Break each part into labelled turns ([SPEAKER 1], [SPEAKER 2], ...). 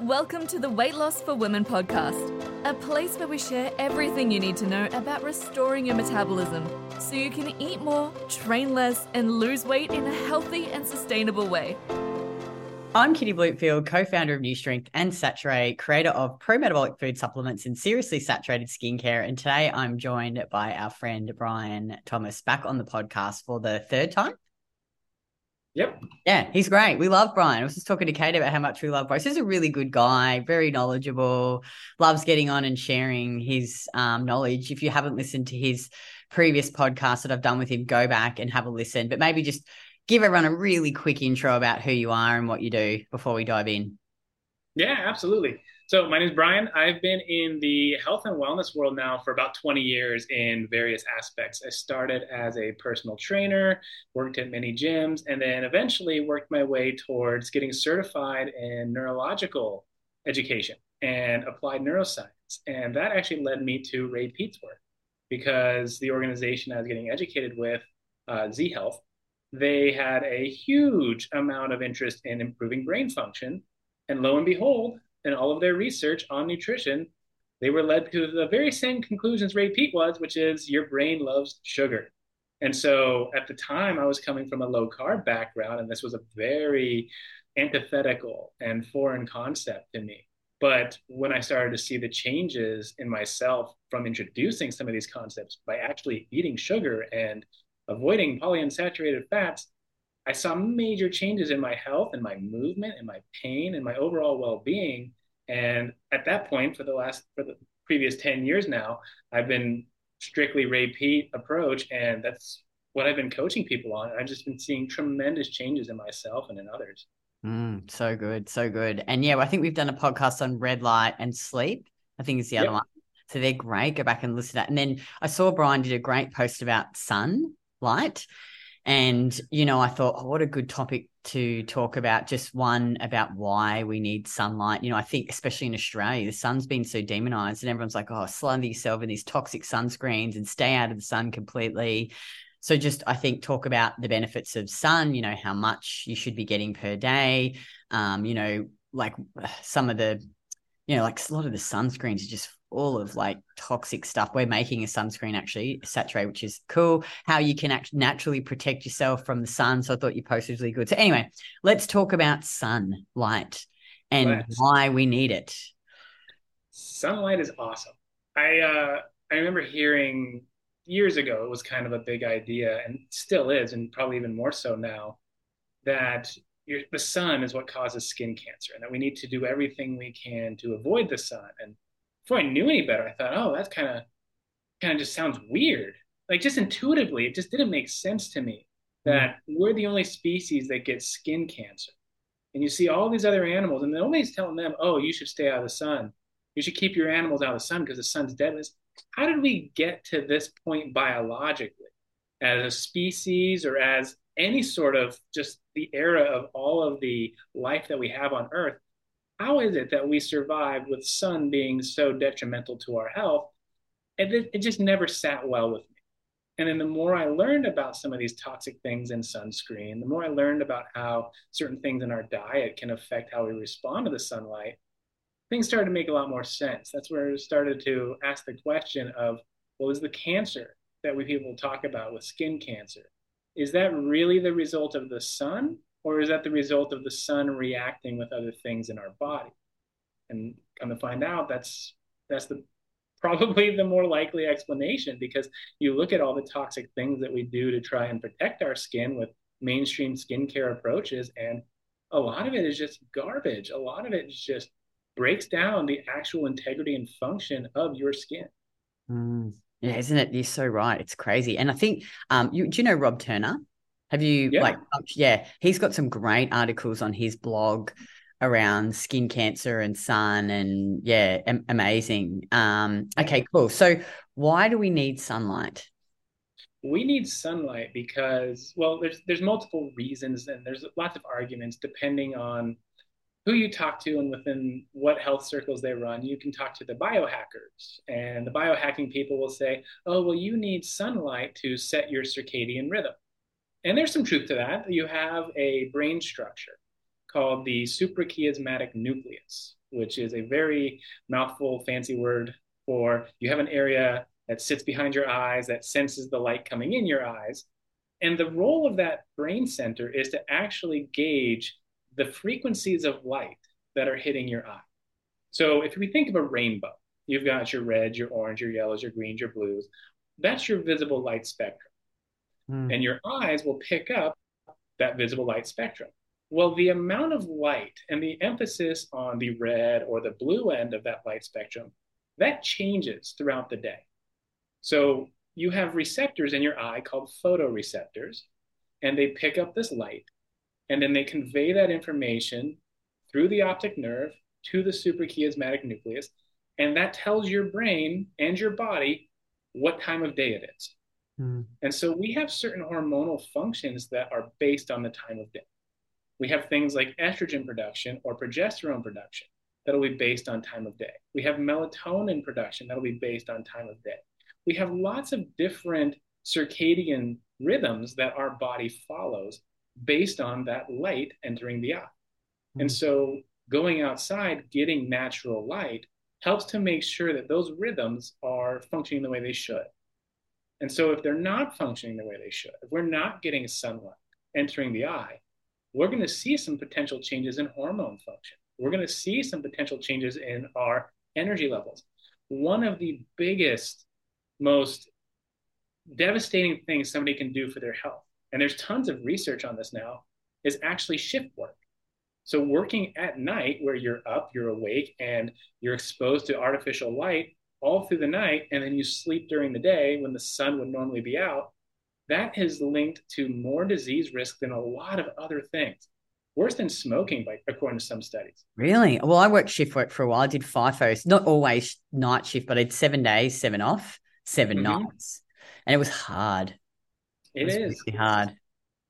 [SPEAKER 1] Welcome to the Weight Loss for Women podcast, a place where we share everything you need to know about restoring your metabolism so you can eat more, train less, and lose weight in a healthy and sustainable way.
[SPEAKER 2] I'm Kitty Blomfield, co founder of New Strength and Saturée, creator of pro metabolic food supplements and seriously saturated skincare. And today I'm joined by our friend Bryan Thomas back on the podcast for the third time.
[SPEAKER 3] Yep.
[SPEAKER 2] Yeah, he's great. We love Bryan. I was just talking to Kate about how much we love Bryan. He's a really good guy, very knowledgeable, loves getting on and sharing his um, knowledge. If you haven't listened to his previous podcast that I've done with him, go back and have a listen. But maybe just give everyone a really quick intro about who you are and what you do before we dive in.
[SPEAKER 3] Yeah, absolutely. So, my name is Bryan. I've been in the health and wellness world now for about 20 years in various aspects. I started as a personal trainer, worked at many gyms, and then eventually worked my way towards getting certified in neurological education and applied neuroscience. And that actually led me to Ray Peat's work because the organization I was getting educated with, uh, Z Health, they had a huge amount of interest in improving brain function. And lo and behold, in all of their research on nutrition, they were led to the very same conclusions Ray Peat was, which is your brain loves sugar. And so at the time, I was coming from a low carb background, and this was a very antithetical and foreign concept to me. But when I started to see the changes in myself from introducing some of these concepts by actually eating sugar and avoiding polyunsaturated fats, I saw major changes in my health and my movement and my pain and my overall well-being. And at that point, for the last for the previous 10 years now, I've been strictly Ray Peat approach, and that's what I've been coaching people on. I've just been seeing tremendous changes in myself and in others.
[SPEAKER 2] Mm, so good, so good. And yeah, I think we've done a podcast on red light and sleep. I think is the yep. other one. So they're great. Go back and listen to that. And then I saw Bryan did a great post about sunlight. And, you know, I thought, oh, what a good topic to talk about. Just one about why we need sunlight. You know, I think, especially in Australia, the sun's been so demonized, and everyone's like, oh, slaughter yourself in these toxic sunscreens and stay out of the sun completely. So, just I think talk about the benefits of sun, you know, how much you should be getting per day. Um, you know, like some of the, you know, like a lot of the sunscreens are just all of like toxic stuff. We're making a sunscreen actually, Saturée, which is cool. How you can act- naturally protect yourself from the sun. So I thought you posted was really good. So anyway, let's talk about sunlight and why we need it.
[SPEAKER 3] Sunlight is awesome. I uh, I remember hearing years ago it was kind of a big idea and still is, and probably even more so now, that the sun is what causes skin cancer, and that we need to do everything we can to avoid the sun and before I knew any better, I thought, oh, that's kind of kind of just sounds weird. Like just intuitively, it just didn't make sense to me that mm. we're the only species that gets skin cancer. And you see all these other animals, and nobody's telling them, oh, you should stay out of the sun. You should keep your animals out of the sun because the sun's deadly. How did we get to this point biologically as a species or as any sort of just the era of all of the life that we have on Earth? how is it that we survived with sun being so detrimental to our health? And it, it just never sat well with me. And then the more I learned about some of these toxic things in sunscreen, the more I learned about how certain things in our diet can affect how we respond to the sunlight, things started to make a lot more sense. That's where I started to ask the question of, well, is the cancer that we people talk about with skin cancer, is that really the result of the sun or is that the result of the sun reacting with other things in our body? And come to find out, that's that's the probably the more likely explanation because you look at all the toxic things that we do to try and protect our skin with mainstream skincare approaches, and a lot of it is just garbage. A lot of it just breaks down the actual integrity and function of your skin.
[SPEAKER 2] Mm. Yeah, isn't it? You're so right. It's crazy. And I think, um, you, do you know Rob Turner? Have you yeah. like yeah, he's got some great articles on his blog around skin cancer and sun and yeah, am- amazing. Um okay, cool. So why do we need sunlight?
[SPEAKER 3] We need sunlight because well, there's there's multiple reasons and there's lots of arguments depending on who you talk to and within what health circles they run. You can talk to the biohackers, and the biohacking people will say, "Oh, well, you need sunlight to set your circadian rhythm." And there's some truth to that. You have a brain structure called the suprachiasmatic nucleus, which is a very mouthful, fancy word for you have an area that sits behind your eyes that senses the light coming in your eyes. And the role of that brain center is to actually gauge the frequencies of light that are hitting your eye. So if we think of a rainbow, you've got your reds, your orange, your yellows, your greens, your blues. That's your visible light spectrum. Mm. And your eyes will pick up that visible light spectrum. Well, the amount of light and the emphasis on the red or the blue end of that light spectrum, that changes throughout the day. So you have receptors in your eye called photoreceptors, and they pick up this light, and then they convey that information through the optic nerve to the suprachiasmatic nucleus, and that tells your brain and your body what time of day it is. Mm. And so we have certain hormonal functions that are based on the time of day. We have things like estrogen production or progesterone production that'll be based on time of day. We have melatonin production that'll be based on time of day. We have lots of different circadian rhythms that our body follows based on that light entering the eye. Mm. And so going outside, getting natural light helps to make sure that those rhythms are functioning the way they should. And so, if they're not functioning the way they should, if we're not getting sunlight entering the eye, we're going to see some potential changes in hormone function. We're going to see some potential changes in our energy levels. One of the biggest, most devastating things somebody can do for their health, and there's tons of research on this now, is actually shift work. So, working at night where you're up, you're awake, and you're exposed to artificial light all through the night, and then you sleep during the day when the sun would normally be out, that is linked to more disease risk than a lot of other things. Worse than smoking, by, according to some studies.
[SPEAKER 2] Really? Well, I worked shift work for a while. I did FIFOs, not always night shift, but I did seven days, seven off, 7 mm-hmm. nights. And it was hard.
[SPEAKER 3] It, it is.
[SPEAKER 2] Really hard.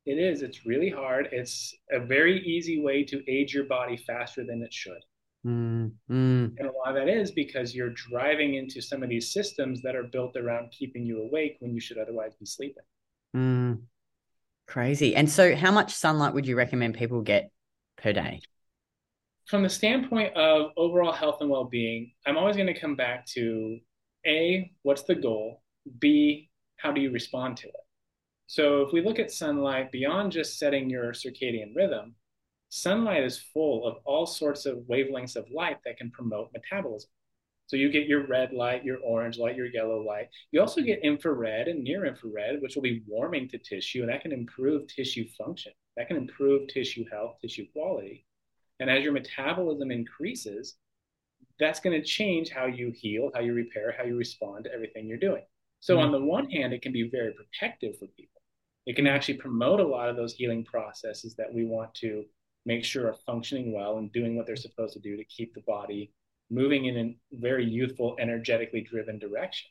[SPEAKER 3] It is. It's really hard. It's a very easy way to age your body faster than it should.
[SPEAKER 2] Mm, mm.
[SPEAKER 3] And a lot of that is because you're driving into some of these systems that are built around keeping you awake when you should otherwise be sleeping.
[SPEAKER 2] Mm. Crazy. And so, how much sunlight would you recommend people get per day?
[SPEAKER 3] From the standpoint of overall health and well being, I'm always going to come back to A, what's the goal? B, how do you respond to it? So, if we look at sunlight beyond just setting your circadian rhythm, sunlight is full of all sorts of wavelengths of light that can promote metabolism. So you get your red light, your orange light, your yellow light. You also get infrared and near infrared, which will be warming to tissue, and that can improve tissue function. That can improve tissue health, tissue quality. And as your metabolism increases, that's going to change how you heal, how you repair, how you respond to everything you're doing. So, mm-hmm. on the one hand, it can be very protective for people. It can actually promote a lot of those healing processes that we want to make sure are functioning well and doing what they're supposed to do to keep the body moving in a very youthful, energetically driven direction.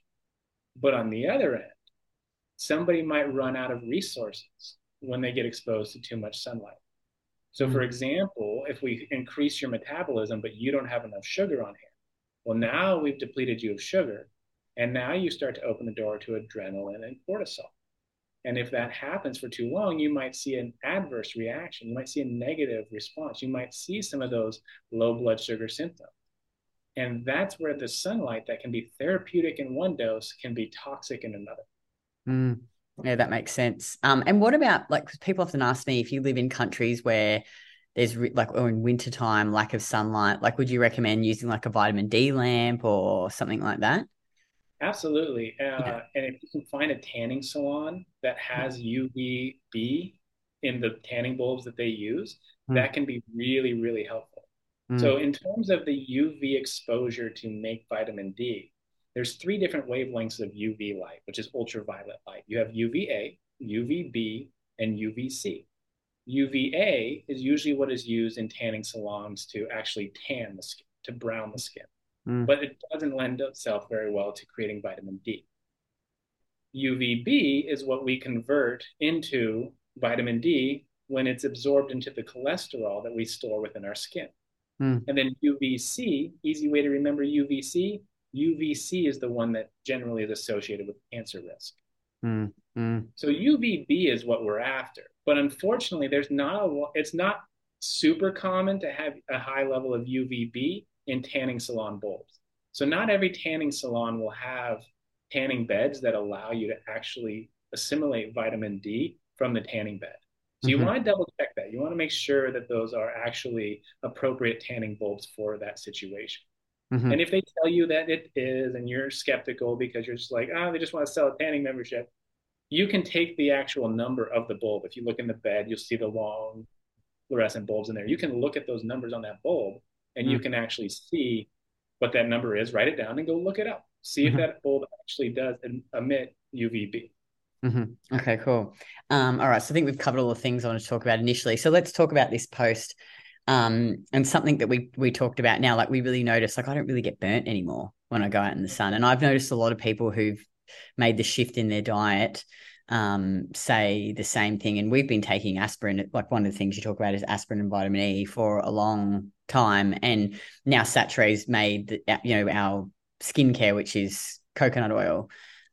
[SPEAKER 3] But on the other end, somebody might run out of resources when they get exposed to too much sunlight. So, mm-hmm. for example, if we increase your metabolism, but you don't have enough sugar on hand, well, now we've depleted you of sugar. And now you start to open the door to adrenaline and cortisol. And if that happens for too long, you might see an adverse reaction. You might see a negative response. You might see some of those low blood sugar symptoms. And that's where the sunlight that can be therapeutic in one dose can be toxic in another.
[SPEAKER 2] Mm, yeah, that makes sense. Um, and what about like people often ask me if you live in countries where there's re- like or in wintertime lack of sunlight, like would you recommend using like a vitamin D lamp or something like that?
[SPEAKER 3] Absolutely. Uh. And if you can find a tanning salon that has UVB in the tanning bulbs that they use, mm. that can be really, really helpful. Mm. So, in terms of the UV exposure to make vitamin D, there's three different wavelengths of UV light, which is ultraviolet light. You have UVA, UVB, and UVC. UVA is usually what is used in tanning salons to actually tan the skin, to brown the skin mm. but it doesn't lend itself very well to creating vitamin D. UVB is what we convert into vitamin D when it's absorbed into the cholesterol that we store within our skin. Mm. And then UVC, easy way to remember UVC, UVC is the one that generally is associated with cancer risk.
[SPEAKER 2] Mm. Mm.
[SPEAKER 3] So UVB is what we're after. But unfortunately, there's not a it's not super common to have a high level of UVB in tanning salon bulbs. So not every tanning salon will have tanning beds that allow you to actually assimilate vitamin D from the tanning bed. So mm-hmm. you want to double check that. You want to make sure that those are actually appropriate tanning bulbs for that situation. Mm-hmm. And if they tell you that it is, and you're skeptical because you're just like, oh, they just want to sell a tanning membership, you can take the actual number of the bulb. If you look in the bed, you'll see the long fluorescent bulbs in there. You can look at those numbers on that bulb and mm-hmm. you can actually see what that number is, write it down and go look it up. See if mm-hmm. that bulb actually does emit UVB.
[SPEAKER 2] Mm-hmm. Okay, cool. Um, all right, so I think we've covered all the things I want to talk about initially. So let's talk about this post um, and something that we we talked about now. Like we really noticed, like I don't really get burnt anymore when I go out in the sun, and I've noticed a lot of people who've made the shift in their diet um, say the same thing. And we've been taking aspirin. Like one of the things you talk about is aspirin and vitamin E for a long time, and now Saturée's made you know our skincare, which is coconut oil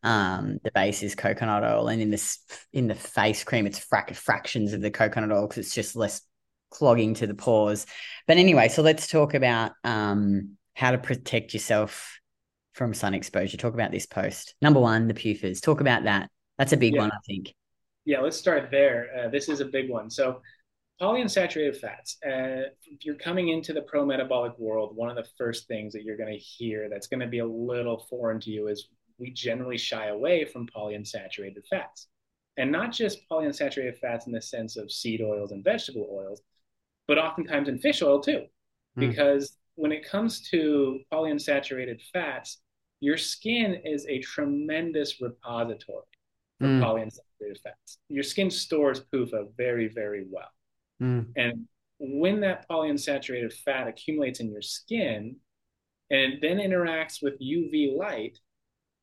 [SPEAKER 2] um, the base is coconut oil, and in this in the face cream, it's frac- fractions of the coconut oil because it's just less clogging to the pores. But anyway, so let's talk about um, how to protect yourself from sun exposure. Talk about this post. Number one, the PUFAs. Talk about that. That's a big yeah. one, I think.
[SPEAKER 3] Yeah, let's start there. Uh, this is a big one. So, polyunsaturated fats. Uh, if you're coming into the pro metabolic world, one of the first things that you're going to hear that's going to be a little foreign to you is we generally shy away from polyunsaturated fats. And not just polyunsaturated fats in the sense of seed oils and vegetable oils, but oftentimes in fish oil too. Mm. Because when it comes to polyunsaturated fats, your skin is a tremendous repository for mm. polyunsaturated fats. Your skin stores PUFA very, very well. Mm. And when that polyunsaturated fat accumulates in your skin and then interacts with UV light,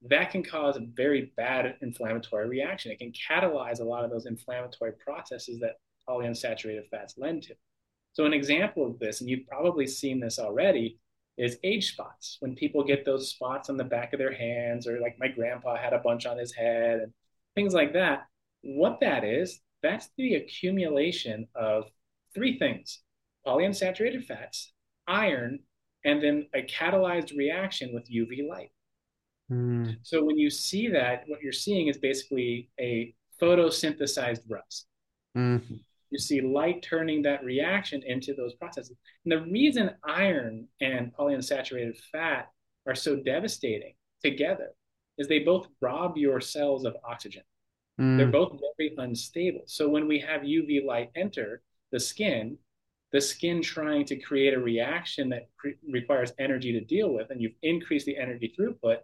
[SPEAKER 3] that can cause a very bad inflammatory reaction. It can catalyze a lot of those inflammatory processes that polyunsaturated fats lend to. So, an example of this, and you've probably seen this already, is age spots. When people get those spots on the back of their hands, or like my grandpa had a bunch on his head, and things like that. What that is, that's the accumulation of three things polyunsaturated fats, iron, and then a catalyzed reaction with UV light. Mm. So when you see that, what you're seeing is basically a photosynthesized rust. Mm. You see light turning that reaction into those processes. And the reason iron and polyunsaturated fat are so devastating together is they both rob your cells of oxygen. Mm. They're both very unstable. So when we have UV light enter the skin, the skin trying to create a reaction that pre- requires energy to deal with, and you've increased the energy throughput,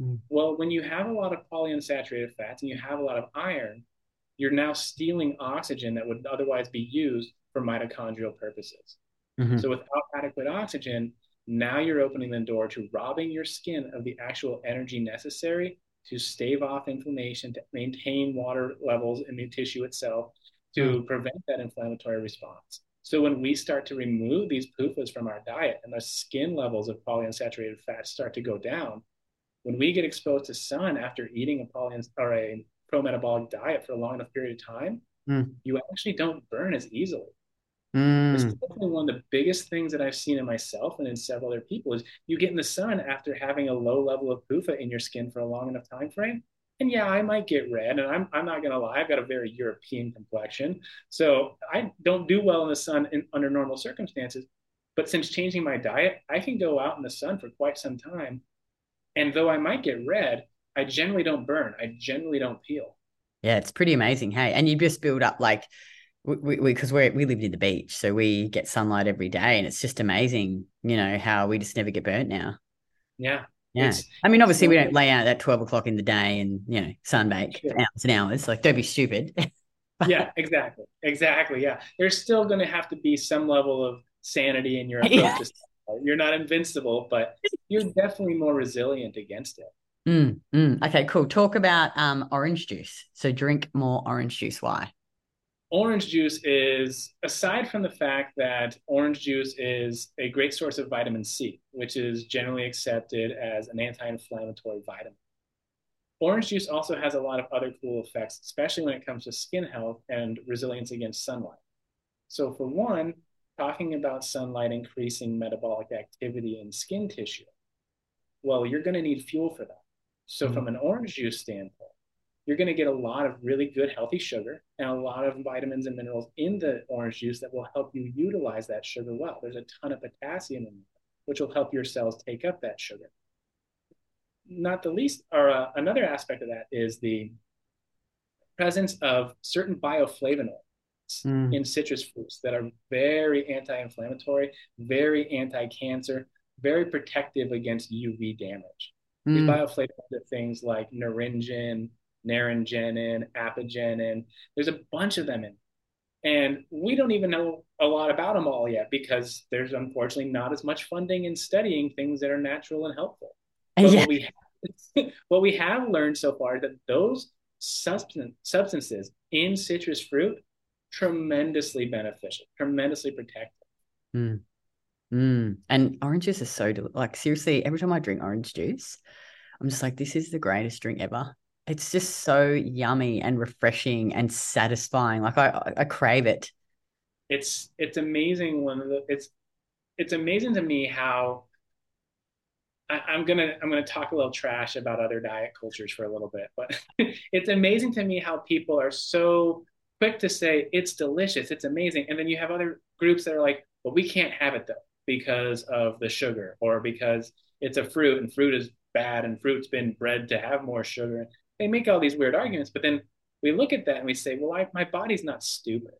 [SPEAKER 3] Mm. Well, when you have a lot of polyunsaturated fats and you have a lot of iron, you're now stealing oxygen that would otherwise be used for mitochondrial purposes. Mm-hmm. So without adequate oxygen, now you're opening the door to robbing your skin of the actual energy necessary to stave off inflammation, to maintain water levels in the tissue itself, to mm. prevent that inflammatory response. So when we start to remove these PUFAs from our diet and the skin levels of polyunsaturated fats start to go down, when we get exposed to sun after eating a poly or a pro-metabolic diet for a long enough period of time, mm. you actually don't burn as easily. Mm. Is definitely one of the biggest things that I've seen in myself and in several other people is you get in the sun after having a low level of PUFA in your skin for a long enough time frame. And yeah, I might get red, and I'm, I'm not gonna lie, I've got a very European complexion, so I don't do well in the sun in, under normal circumstances. But since changing my diet, I can go out in the sun for quite some time and though I might get red, I generally don't burn. I generally don't peel.
[SPEAKER 2] Yeah, it's pretty amazing. Hey, and you just build up like we because we, we we live near the beach, so we get sunlight every day, and it's just amazing, you know, how we just never get burnt now.
[SPEAKER 3] Yeah.
[SPEAKER 2] Yeah. I mean, obviously, we don't lay out at 12 o'clock in the day and, you know, sunbake sure. for hours and hours. Like, don't be stupid.
[SPEAKER 3] yeah, exactly. Exactly. Yeah. There's still going to have to be some level of sanity in your approach yeah. You're not invincible, but you're definitely more resilient against it.
[SPEAKER 2] Mm, mm. Okay, cool. Talk about um, orange juice. So drink more orange juice. Why?
[SPEAKER 3] Orange juice is, aside from the fact that orange juice is a great source of vitamin C, which is generally accepted as an anti inflammatory vitamin. Orange juice also has a lot of other cool effects, especially when it comes to skin health and resilience against sunlight. So, for one, talking about sunlight increasing metabolic activity in skin tissue. Well, you're going to need fuel for that. So, mm-hmm. from an orange juice standpoint, you're going to get a lot of really good healthy sugar and a lot of vitamins and minerals in the orange juice that will help you utilize that sugar well. There's a ton of potassium in there, which will help your cells take up that sugar. Not the least, or uh, another aspect of that is the presence of certain bioflavonoids mm. in citrus fruits that are very anti-inflammatory, very anti-cancer, very protective against UV damage. Mm. These bioflavonoids are things like naringin, naringenin, apigenin. There's a bunch of them in. And we don't even know a lot about them all yet because there's unfortunately not as much funding in studying things that are natural and helpful. But yeah. what, we have, what we have learned so far is that those substance, substances in citrus fruit tremendously beneficial, tremendously protective.
[SPEAKER 2] Mm. Mm. And orange juice is so del- like seriously. Every time I drink orange juice, I'm just like, this is the greatest drink ever. It's just so yummy and refreshing and satisfying. Like I, I crave it.
[SPEAKER 3] It's it's amazing when the, it's it's amazing to me how I, am gonna I'm gonna talk a little trash about other diet cultures for a little bit, but it's amazing to me how people are so quick to say it's delicious, it's amazing, and then you have other groups that are like, well, we can't have it though because of the sugar or because it's a fruit and fruit is bad and fruit's been bred to have more sugar. They make all these weird arguments, but then we look at that and we say, well, I, my body's not stupid.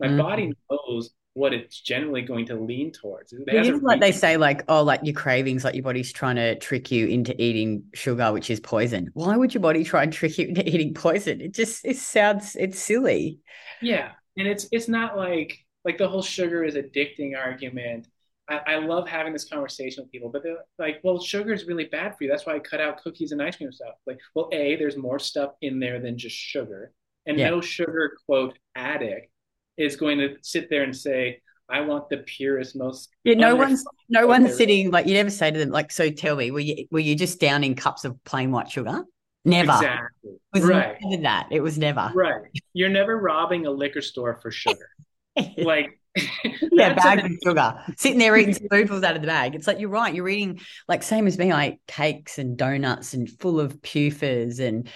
[SPEAKER 3] My mm-hmm. body knows what it's generally going to lean towards. It
[SPEAKER 2] like they say, like, oh, like your cravings, like your body's trying to trick you into eating sugar, which is poison. Why would your body try and trick you into eating poison? It just it sounds it's silly.
[SPEAKER 3] Yeah. And it's it's not like like the whole sugar is addicting argument. I, I love having this conversation with people, but they're like, well, sugar is really bad for you. That's why I cut out cookies and ice cream stuff. Like, well, A, there's more stuff in there than just sugar. And yeah. no sugar quote addict is going to sit there and say, I want the purest, most
[SPEAKER 2] yeah. No one's no one's sitting like you never say to them like. So tell me, were you were you just downing cups of plain white sugar? Never.
[SPEAKER 3] Exactly. It
[SPEAKER 2] was right. never that. It was never.
[SPEAKER 3] Right. You're never robbing a liquor store for sugar. like
[SPEAKER 2] yeah, bag of sugar, sitting there eating spoonfuls out of the bag. It's like you're right. You're eating like same as me. I eat cakes and donuts and full of PUFAs and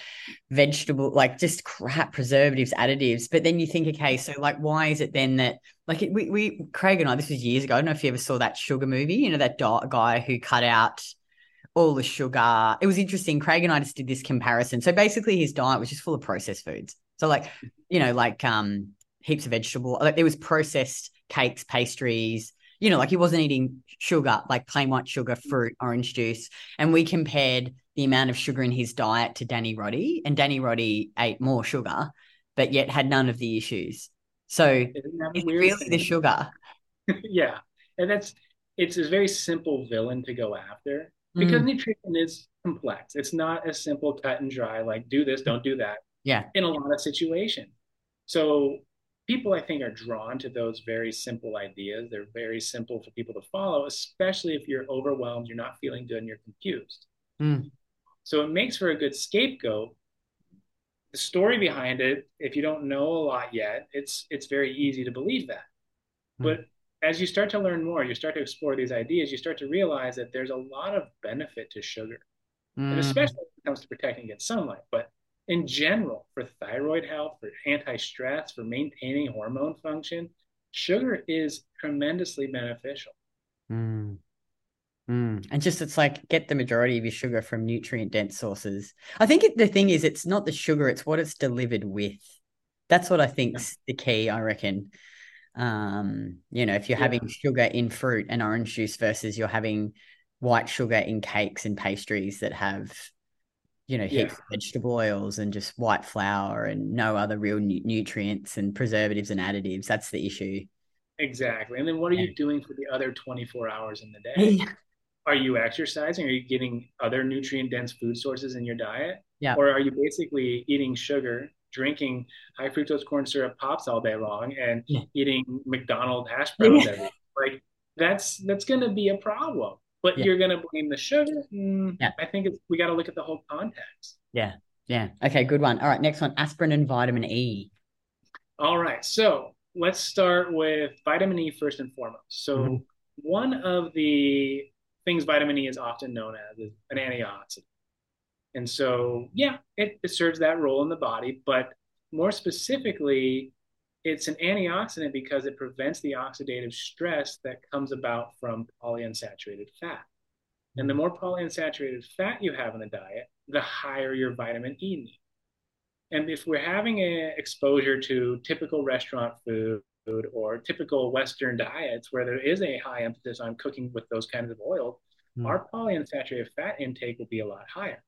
[SPEAKER 2] vegetable, like just crap preservatives, additives. But then you think, okay, so like, why is it then that like it, we we Craig and I, this was years ago. I don't know if you ever saw that sugar movie. You know that guy who cut out all the sugar. It was interesting. Craig and I just did this comparison. So basically, his diet was just full of processed foods. So like, you know, like um heaps of vegetable. Like there was processed cakes, pastries. You know, like he wasn't eating sugar, like plain white sugar, fruit, orange juice. And we compared the amount of sugar in his diet to Danny Roddy, and Danny Roddy ate more sugar, but yet had none of the issues. So it's really the sugar.
[SPEAKER 3] yeah, and that's it's a very simple villain to go after because mm. nutrition is complex. It's not as simple, cut and dry. Like do this, don't do that.
[SPEAKER 2] Yeah,
[SPEAKER 3] in a lot of situations. So people I think are drawn to those very simple ideas. They're very simple for people to follow, especially if you're overwhelmed, you're not feeling good, and you're confused. Mm. So it makes for a good scapegoat. The story behind it, if you don't know a lot yet, it's it's very easy to believe that. Mm. But as you start to learn more, you start to explore these ideas, you start to realize that there's a lot of benefit to sugar. Mm. And especially when it comes to protecting against sunlight. But in general for thyroid health, for anti stress, for maintaining hormone function, sugar is tremendously beneficial.
[SPEAKER 2] Mm. Mm. And just it's like get the majority of your sugar from nutrient dense sources. I think it, the thing is, it's not the sugar, it's what it's delivered with. That's what I think's yeah. the key, I reckon. Um, you know, if you're yeah. having sugar in fruit and orange juice versus you're having white sugar in cakes and pastries that have you know, heaps yeah. of vegetable oils and just white flour and no other real nu- nutrients and preservatives and additives. That's the issue.
[SPEAKER 3] Exactly. And then what are yeah. you doing for the other 24 hours in the day? are you exercising? Are you getting other nutrient dense food sources in your diet?
[SPEAKER 2] Yeah.
[SPEAKER 3] Or are you basically eating sugar, drinking high fructose corn syrup pops all day long and yeah. eating McDonald's hash browns every day? Like that's that's gonna be a problem but yeah. you're going to blame the sugar. Mm, yeah. I think it's, we got to look at the whole context.
[SPEAKER 2] Yeah. Yeah. Okay. Good one. All right. Next one aspirin and vitamin E.
[SPEAKER 3] All right. So let's start with vitamin E first and foremost. So, mm-hmm. one of the things vitamin E is often known as is an antioxidant. And so, yeah, it, it serves that role in the body, but more specifically, it's an antioxidant because it prevents the oxidative stress that comes about from polyunsaturated fat. And the more polyunsaturated fat you have in the diet, the higher your vitamin E need. And if we're having an exposure to typical restaurant food or typical Western diets where there is a high emphasis on cooking with those kinds of oils, mm. our polyunsaturated fat intake will be a lot higher.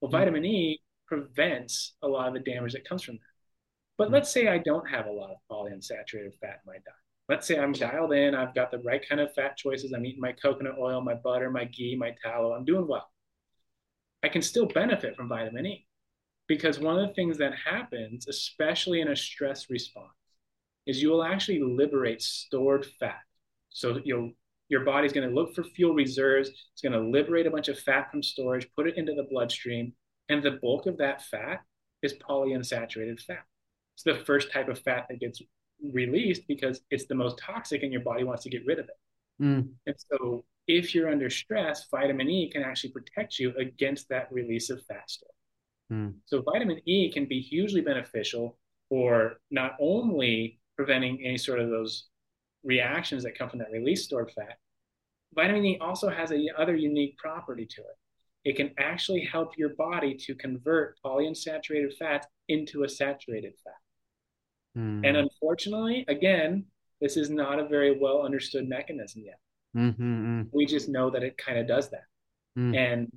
[SPEAKER 3] Well, mm. vitamin E prevents a lot of the damage that comes from that. But mm. let's say I don't have a lot of polyunsaturated fat in my diet. Let's say I'm dialed in, I've got the right kind of fat choices. I'm eating my coconut oil, my butter, my ghee, my tallow. I'm doing well. I can still benefit from vitamin E because one of the things that happens, especially in a stress response, is you will actually liberate stored fat. So you'll your body's going to look for fuel reserves. It's going to liberate a bunch of fat from storage, put it into the bloodstream, and the bulk of that fat is polyunsaturated fat. It's the first type of fat that gets released because it's the most toxic and your body wants to get rid of it. Mm. And so if you're under stress, vitamin E can actually protect you against that release of fat store. Mm. So vitamin E can be hugely beneficial for not only preventing any sort of those reactions that come from that release stored fat, vitamin E also has a other unique property to it. It can actually help your body to convert polyunsaturated fats into a saturated fat. Mm. And unfortunately, again, this is not a very well understood mechanism yet. Mm-hmm. We just know that it kind of does that. Mm. And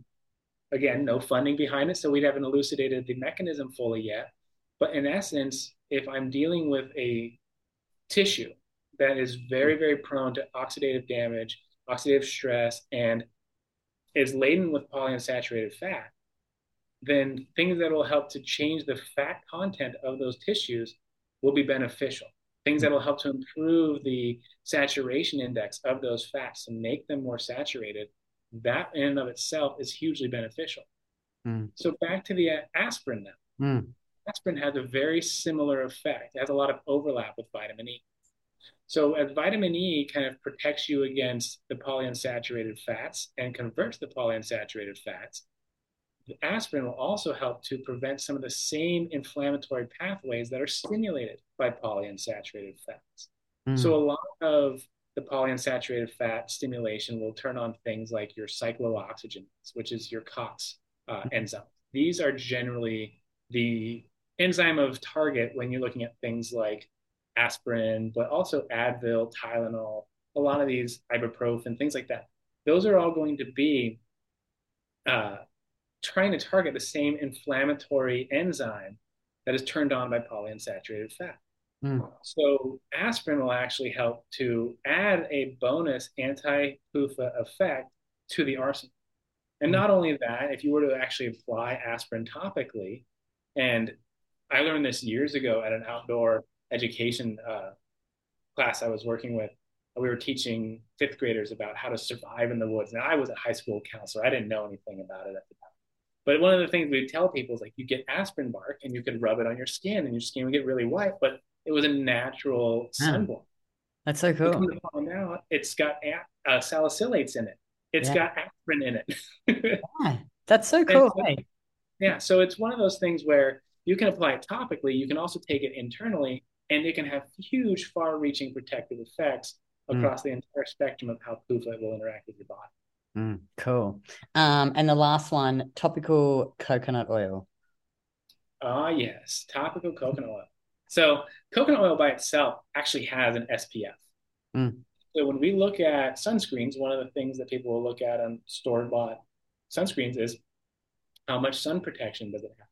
[SPEAKER 3] again, no funding behind it, so we haven't elucidated the mechanism fully yet. But in essence, if I'm dealing with a tissue that is very, very prone to oxidative damage, oxidative stress, and is laden with polyunsaturated fat, then things that will help to change the fat content of those tissues will be beneficial. Things that will help to improve the saturation index of those fats and make them more saturated that in and of itself is hugely beneficial. Mm. So back to the aspirin now. Mm. Aspirin has a very similar effect. It has a lot of overlap with vitamin E. So as vitamin E kind of protects you against the polyunsaturated fats and converts the polyunsaturated fats, aspirin will also help to prevent some of the same inflammatory pathways that are stimulated by polyunsaturated fats. Mm. So a lot of the polyunsaturated fat stimulation will turn on things like your cyclooxygenase, which is your COX uh, enzyme. These are generally the enzyme of target when you're looking at things like aspirin, but also Advil, Tylenol, a lot of these ibuprofen, things like that. Those are all going to be uh, trying to target the same inflammatory enzyme that is turned on by polyunsaturated fat. Mm. So aspirin will actually help to add a bonus anti-PUFA effect to the arsenal. And mm. not only that, if you were to actually apply aspirin topically, and I learned this years ago at an outdoor education uh, class I was working with. We were teaching fifth graders about how to survive in the woods. Now, I was a high school counselor. I didn't know anything about it at the time. But one of the things we tell people is like you get aspirin bark and you could rub it on your skin and your skin would get really white. But it was a natural sunblock.
[SPEAKER 2] That's so cool. Come to
[SPEAKER 3] find out, it's got uh, salicylates in it. It's yeah. got aspirin in
[SPEAKER 2] it. yeah, that's so cool. So, hey.
[SPEAKER 3] Yeah, so it's one of those things where you can apply it topically. You can also take it internally, and it can have huge, far-reaching protective effects mm. across mm. the entire spectrum of how PUFA will interact with your body.
[SPEAKER 2] Mm, cool. Um, and the last one, topical coconut oil.
[SPEAKER 3] Ah, yes, topical coconut oil. So coconut oil by itself actually has an SPF. Mm. So when we look at sunscreens, one of the things that people will look at on store bought sunscreens is how much sun protection does it have?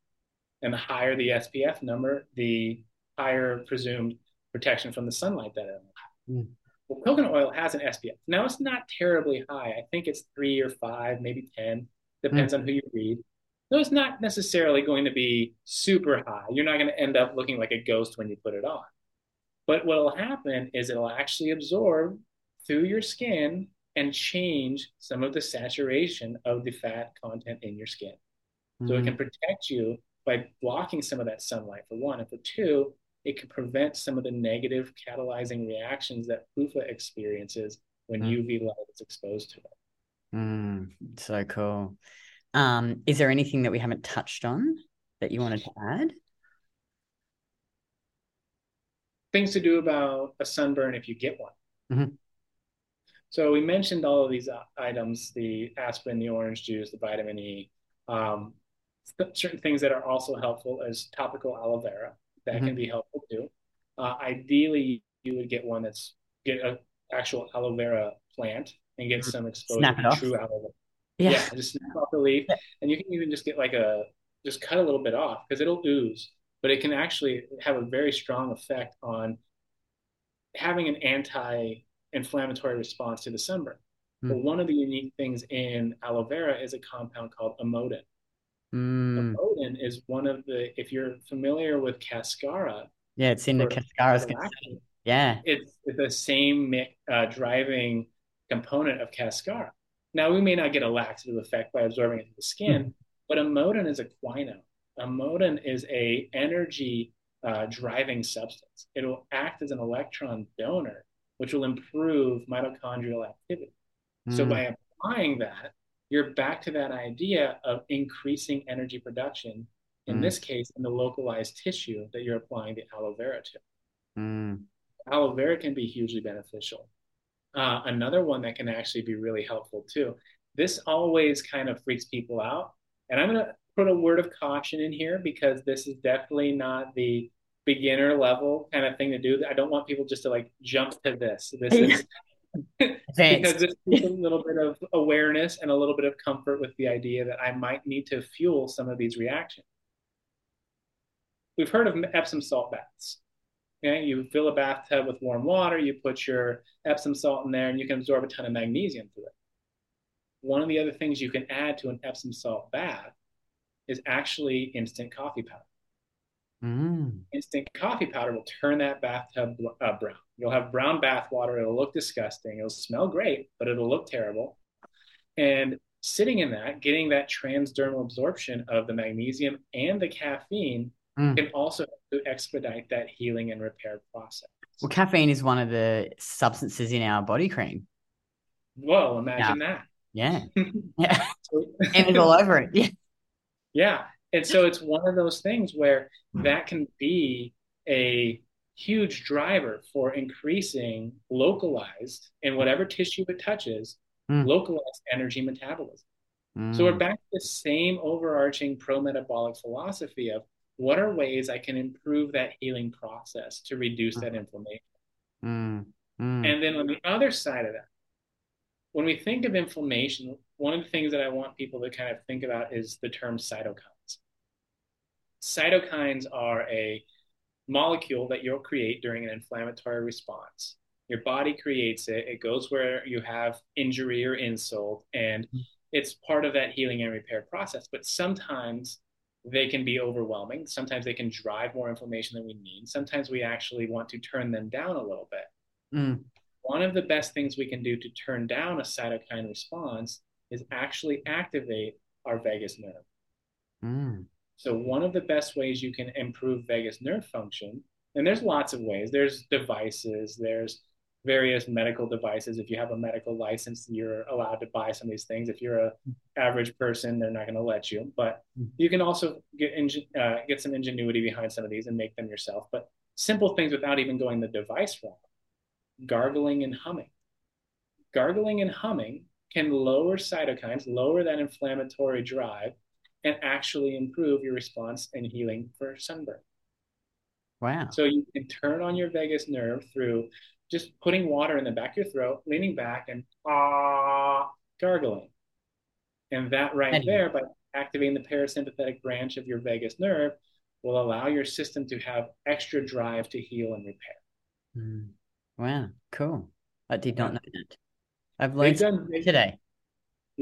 [SPEAKER 3] And the higher the SPF number, the higher presumed protection from the sunlight that it will have. Mm. Well, coconut oil has an SPF. Now it's not terribly high. I think it's three or five, maybe 10, depends mm. on who you read. So it's not necessarily going to be super high. You're not going to end up looking like a ghost when you put it on. But what will happen is it'll actually absorb through your skin and change some of the saturation of the fat content in your skin. Mm-hmm. So it can mm. protect you by blocking some of that sunlight for one. And for two, it could prevent some of the negative catalyzing reactions that PUFA experiences when mm. UV light is exposed to it.
[SPEAKER 2] Mm, so cool. Um, is there anything that we haven't touched on that you wanted to add?
[SPEAKER 3] Things to do about a sunburn if you get one. Mm-hmm. So we mentioned all of these uh, items: the aspirin, the orange juice, the vitamin E. Um, certain things that are also helpful as topical aloe vera that mm-hmm. can be helpful too. Uh, ideally, you would get one that's get an actual aloe vera plant and get mm-hmm. some exposure to true aloe vera. Yeah. yeah, just snap off the leaf, and you can even just get like a just cut a little bit off because it'll ooze, but it can actually have a very strong effect on having an anti-inflammatory response to the sunburn. Mm. But one of the unique things in aloe vera is a compound called emodin. Mm. Emodin is one of the, if you're familiar with cascara.
[SPEAKER 2] Yeah, it's in the cascara's. Yeah.
[SPEAKER 3] It's, it's the same uh, driving component of cascara. Now, we may not get a laxative effect by absorbing it into the skin, mm. but emodin is a quinone. Emodin is a energy uh, driving substance. It will act as an electron donor, which will improve mitochondrial activity. Mm. So by applying that, you're back to that idea of increasing energy production, in mm. this case, in the localized tissue that you're applying the aloe vera to. Mm. Aloe vera can be hugely beneficial. Uh, another one that can actually be really helpful too. This always kind of freaks people out. And I'm going to put a word of caution in here because this is definitely not the beginner level kind of thing to do. I don't want people just to like jump to this. This is because this is a little bit of awareness and a little bit of comfort with the idea that I might need to fuel some of these reactions. We've heard of Epsom salt baths. Okay, you fill a bathtub with warm water, you put your Epsom salt in there, and you can absorb a ton of magnesium through it. One of the other things you can add to an Epsom salt bath is actually instant coffee powder. Mm. Instant coffee powder will turn that bathtub uh, brown. You'll have brown bath water. It'll look disgusting. It'll smell great, but it'll look terrible. And sitting in that, getting that transdermal absorption of the magnesium and the caffeine mm. can also expedite that healing and repair process.
[SPEAKER 2] Well, caffeine is one of the substances in our body cream.
[SPEAKER 3] Well, imagine yeah. that.
[SPEAKER 2] Yeah. Yeah. and it's all over it. Yeah.
[SPEAKER 3] Yeah. And so it's one of those things where hmm. that can be a huge driver for increasing localized in whatever tissue it touches, mm. localized energy metabolism. Mm. So we're back to the same overarching pro metabolic philosophy of what are ways I can improve that healing process to reduce that inflammation. Mm. And then on the other side of that, when we think of inflammation, one of the things that I want people to kind of think about is the term cytokine cytokines are a molecule that you'll create during an inflammatory response. Your body creates it, it goes where you have injury or insult, and mm-hmm. it's part of that healing and repair process. But sometimes they can be overwhelming. Sometimes they can drive more inflammation than we need. Sometimes we actually want to turn them down a little bit. Mm. One of the best things we can do to turn down a cytokine response is actually activate our vagus nerve. Mm. So one of the best ways you can improve vagus nerve function, and there's lots of ways. There's devices, there's various medical devices. If you have a medical license, you're allowed to buy some of these things. If you're a average person, they're not going to let you. But you can also get uh, get some ingenuity behind some of these and make them yourself. But simple things without even going the device route. Gargling and humming. Gargling and humming can lower cytokines, lower that inflammatory drive, and actually improve your response and healing for sunburn.
[SPEAKER 2] Wow.
[SPEAKER 3] So you can turn on your vagus nerve through just putting water in the back of your throat, leaning back and ah, gargling. And that right there, by activating the parasympathetic branch of your vagus nerve, will allow your system to have extra drive to heal and repair.
[SPEAKER 2] Mm. Wow, cool. I did not know that. I've learned done, today.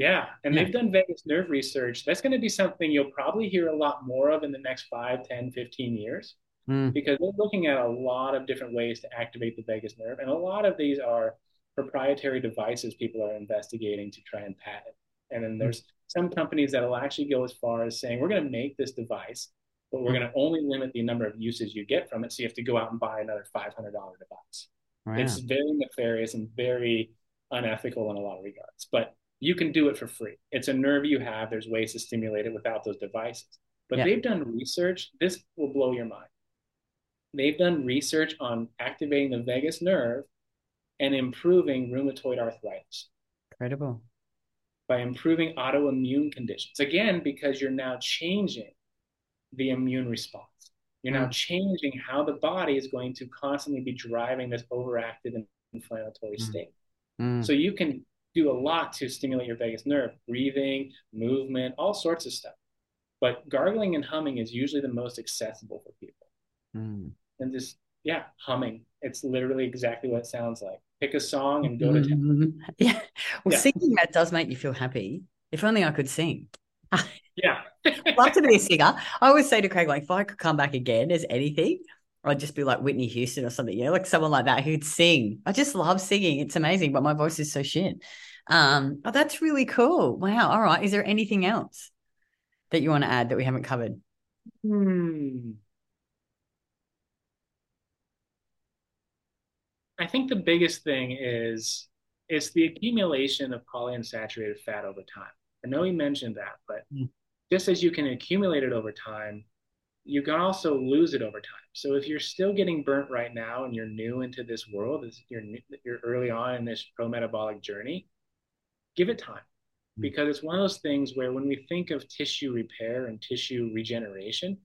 [SPEAKER 3] Yeah, and yeah. they've done vagus nerve research. That's going to be something you'll probably hear a lot more of in the next 5, 10, 15 years mm. because they're looking at a lot of different ways to activate the vagus nerve. And a lot of these are proprietary devices people are investigating to try and patent. And then hmm. there's some companies that will actually go as far as saying, we're going to make this device but we're going to only limit the number of uses you get from it. So you have to go out and buy another $500 device. Wow. It's very nefarious and very unethical in a lot of regards, but you can do it for free. It's a nerve you have. There's ways to stimulate it without those devices. But yeah. they've done research. This will blow your mind. They've done research on activating the vagus nerve and improving rheumatoid arthritis.
[SPEAKER 2] Incredible.
[SPEAKER 3] By improving autoimmune conditions. Again, because you're now changing the immune response. You're now mm. changing how the body is going to constantly be driving this overactive and inflammatory mm. state. Mm. So you can do a lot to stimulate your vagus nerve, breathing, movement, all sorts of stuff. But gargling and humming is usually the most accessible for people. Mm. And just, yeah, humming. It's literally exactly what it sounds like. Pick a song and go to town.
[SPEAKER 2] Mm-hmm. Yeah. Well, yeah. singing that does make you feel happy. If only I could sing.
[SPEAKER 3] yeah.
[SPEAKER 2] love to be a singer. I always say to Craig, like, if I could come back again as anything, I'd just be like Whitney Houston or something, you know, like someone like that who'd sing. I just love singing. It's amazing, but my voice is so shit. Um, oh, that's really cool. Wow. All right. Is there anything else that you want to add that we haven't covered?
[SPEAKER 3] Hmm. I think the biggest thing is it's the accumulation of polyunsaturated fat over time. I know we mentioned that, but mm. just as you can accumulate it over time, you can also lose it over time. So if you're still getting burnt right now and you're new into this world, you're you're early on in this pro metabolic journey, give it time mm. because it's one of those things where when we think of tissue repair and tissue regeneration,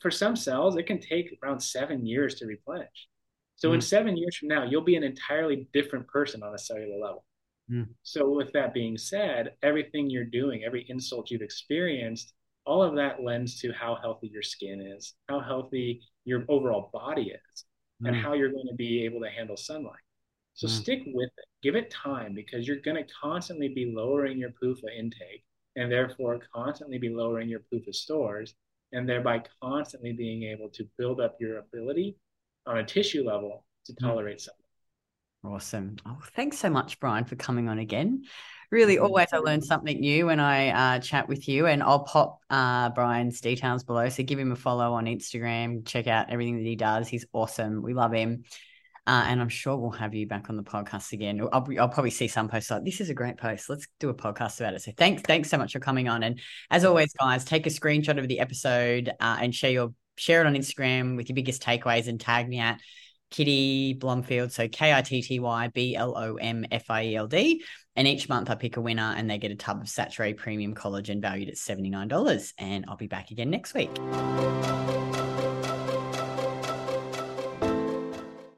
[SPEAKER 3] for some cells it can take around seven years to replenish. So mm. in seven years from now, you'll be an entirely different person on a cellular level. Mm. So, with that being said, everything you're doing, every insult you've experienced, all of that lends to how healthy your skin is, how healthy your overall body is, mm. and how you're going to be able to handle sunlight. So, mm. stick with it, give it time because you're going to constantly be lowering your PUFA intake and therefore constantly be lowering your PUFA stores and thereby constantly being able to build up your ability on a tissue level to mm. tolerate something.
[SPEAKER 2] Awesome. Oh, thanks so much, Bryan, for coming on again. Really, always I learn something new when I uh, chat with you, and I'll pop uh, Bryan's details below. So give him a follow on Instagram. Check out everything that he does. He's awesome. We love him. Uh, and I'm sure we'll have you back on the podcast again. I'll, I'll, probably see some posts like this is a great post. Let's do a podcast about it. So thanks, thanks so much for coming on. And as always, guys, take a screenshot of the episode uh, and share your share it on Instagram with your biggest takeaways and tag me at Kitty Blomfield. So K I T T Y B L O M F I E L D. And each month I pick a winner and they get a tub of Saturée Premium Collagen valued at $79. And I'll be back again next week.